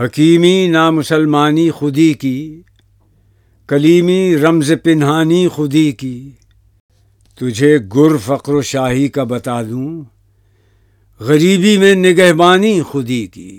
حکیمی نامسلمانی خودی کی، کلیمی رمز پنہانی خودی کی۔ تجھے گر فقر و شاہی کا بتا دوں، غریبی میں نگہبانی خودی کی۔